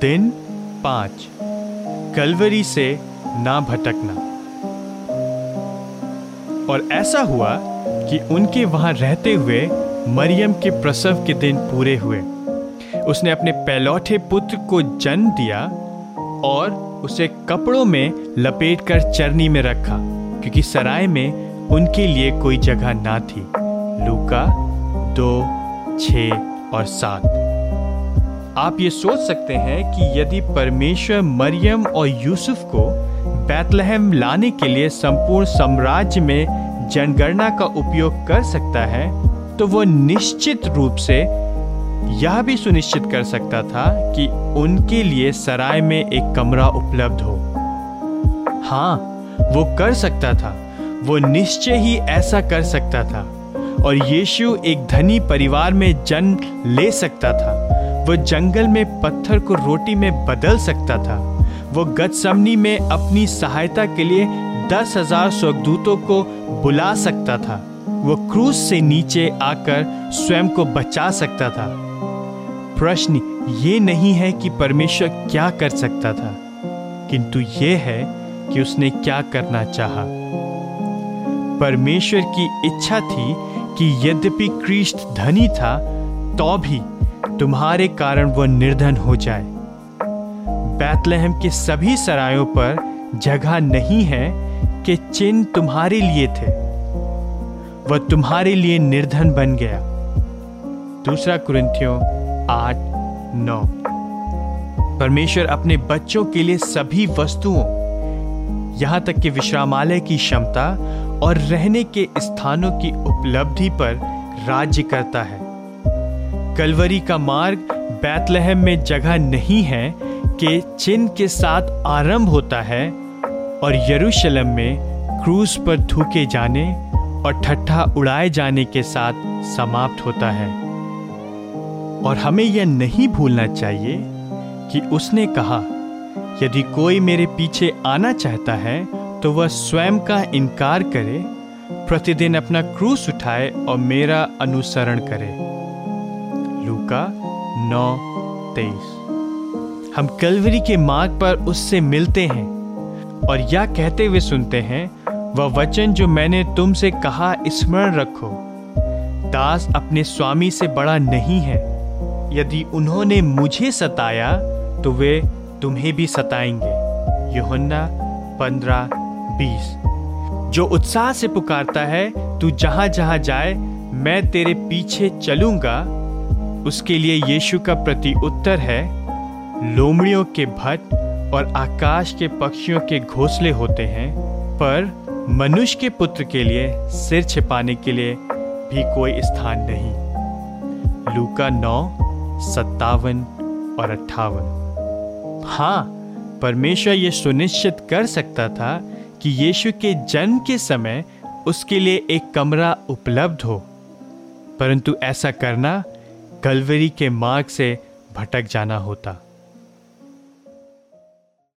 दिन पाँच। कलवरी से ना भटकना। और ऐसा हुआ कि उनके वहाँ रहते हुए मरियम के प्रसव के दिन पूरे हुए। उसने अपने पहलौठे पुत्र को जन्म दिया और उसे कपड़ों में लपेटकर चरनी में रखा, क्योंकि सराय में उनके लिए कोई जगह ना थी। लूका दो, छ और सात। आप ये सोच सकते हैं कि यदि परमेश्वर मरियम और यूसुफ को बैतलहम लाने के लिए संपूर्ण साम्राज्य में जनगणना का उपयोग कर सकता है तो वो निश्चित रूप से यह भी सुनिश्चित कर सकता था कि उनके लिए सराय में एक कमरा उपलब्ध हो। हाँ वो कर सकता था। वो निश्चय ही ऐसा कर सकता था। और यीशु एक धनी परिवार में जन्म ले सकता था। वो जंगल में पत्थर को रोटी में बदल सकता था। वो गतसमनी में अपनी सहायता के लिए दस हज़ार स्वर्गदूतों को बुला सकता था। वो क्रूज से नीचे आकर स्वयं को बचा सकता था। प्रश्न ये नहीं है कि परमेश्वर क्या कर सकता था, किंतु ये है कि उसने क्या करना चाहा। परमेश्वर की इच्छा थी कि यद्यपि क्रिस्ट धनी था तो भी तुम्हारे कारण वह निर्धन हो जाए। बैतलहम के सभी सरायों पर जगह नहीं है कि चिन्ह तुम्हारे लिए थे। वह तुम्हारे लिए निर्धन बन गया। दूसरा कुरिंथियों आठ, नौ। परमेश्वर अपने बच्चों के लिए सभी वस्तुओं, यहाँ तक कि विश्रामालय की क्षमता और रहने के स्थानों की उपलब्धि पर राज्य करता है। कलवरी का मार्ग बैतलहम में जगह नहीं है कि चिन्ह के साथ आरंभ होता है और यरूशलेम में क्रूज पर थूके जाने और ठट्ठा उड़ाए जाने के साथ समाप्त होता है। और हमें यह नहीं भूलना चाहिए कि उसने कहा, यदि कोई मेरे पीछे आना चाहता है तो वह स्वयं का इनकार करे, प्रतिदिन अपना क्रूस उठाए और मेरा अनुसरण करे। लूका नौ तेईस। हम कलवरी के मार्ग पर उससे मिलते हैं और यह कहते हुए सुनते हैं, वह वचन जो मैंने तुमसे कहा, स्मरण रखो। दास अपने स्वामी से बड़ा नहीं है। यदि उन्होंने मुझे सताया तो वे तुम्हें भी सताएँगे। योहन्ना पंद्रह बीस। जो उत्साह से पुकारता है, तू जहाँ जहाँ जाए, मैं तेरे पीछे चलूँगा उसके लिए यीशु का प्रति उत्तर है, लोमड़ियों के भट्ट और आकाश के पक्षियों के घोंसले होते हैं, पर मनुष्य के पुत्र के लिए, सिर छिपाने के लिए भी कोई स्थान नहीं। लूका नौ, सत्तावन और अट्ठावन। हाँ परमेश्वर ये सुनिश्चित कर सकता था कि यीशु के जन्म के समय उसके लिए एक कमरा उपलब्ध हो। परंतु ऐसा करना कलवरी के मार्ग से भटक जाना होता।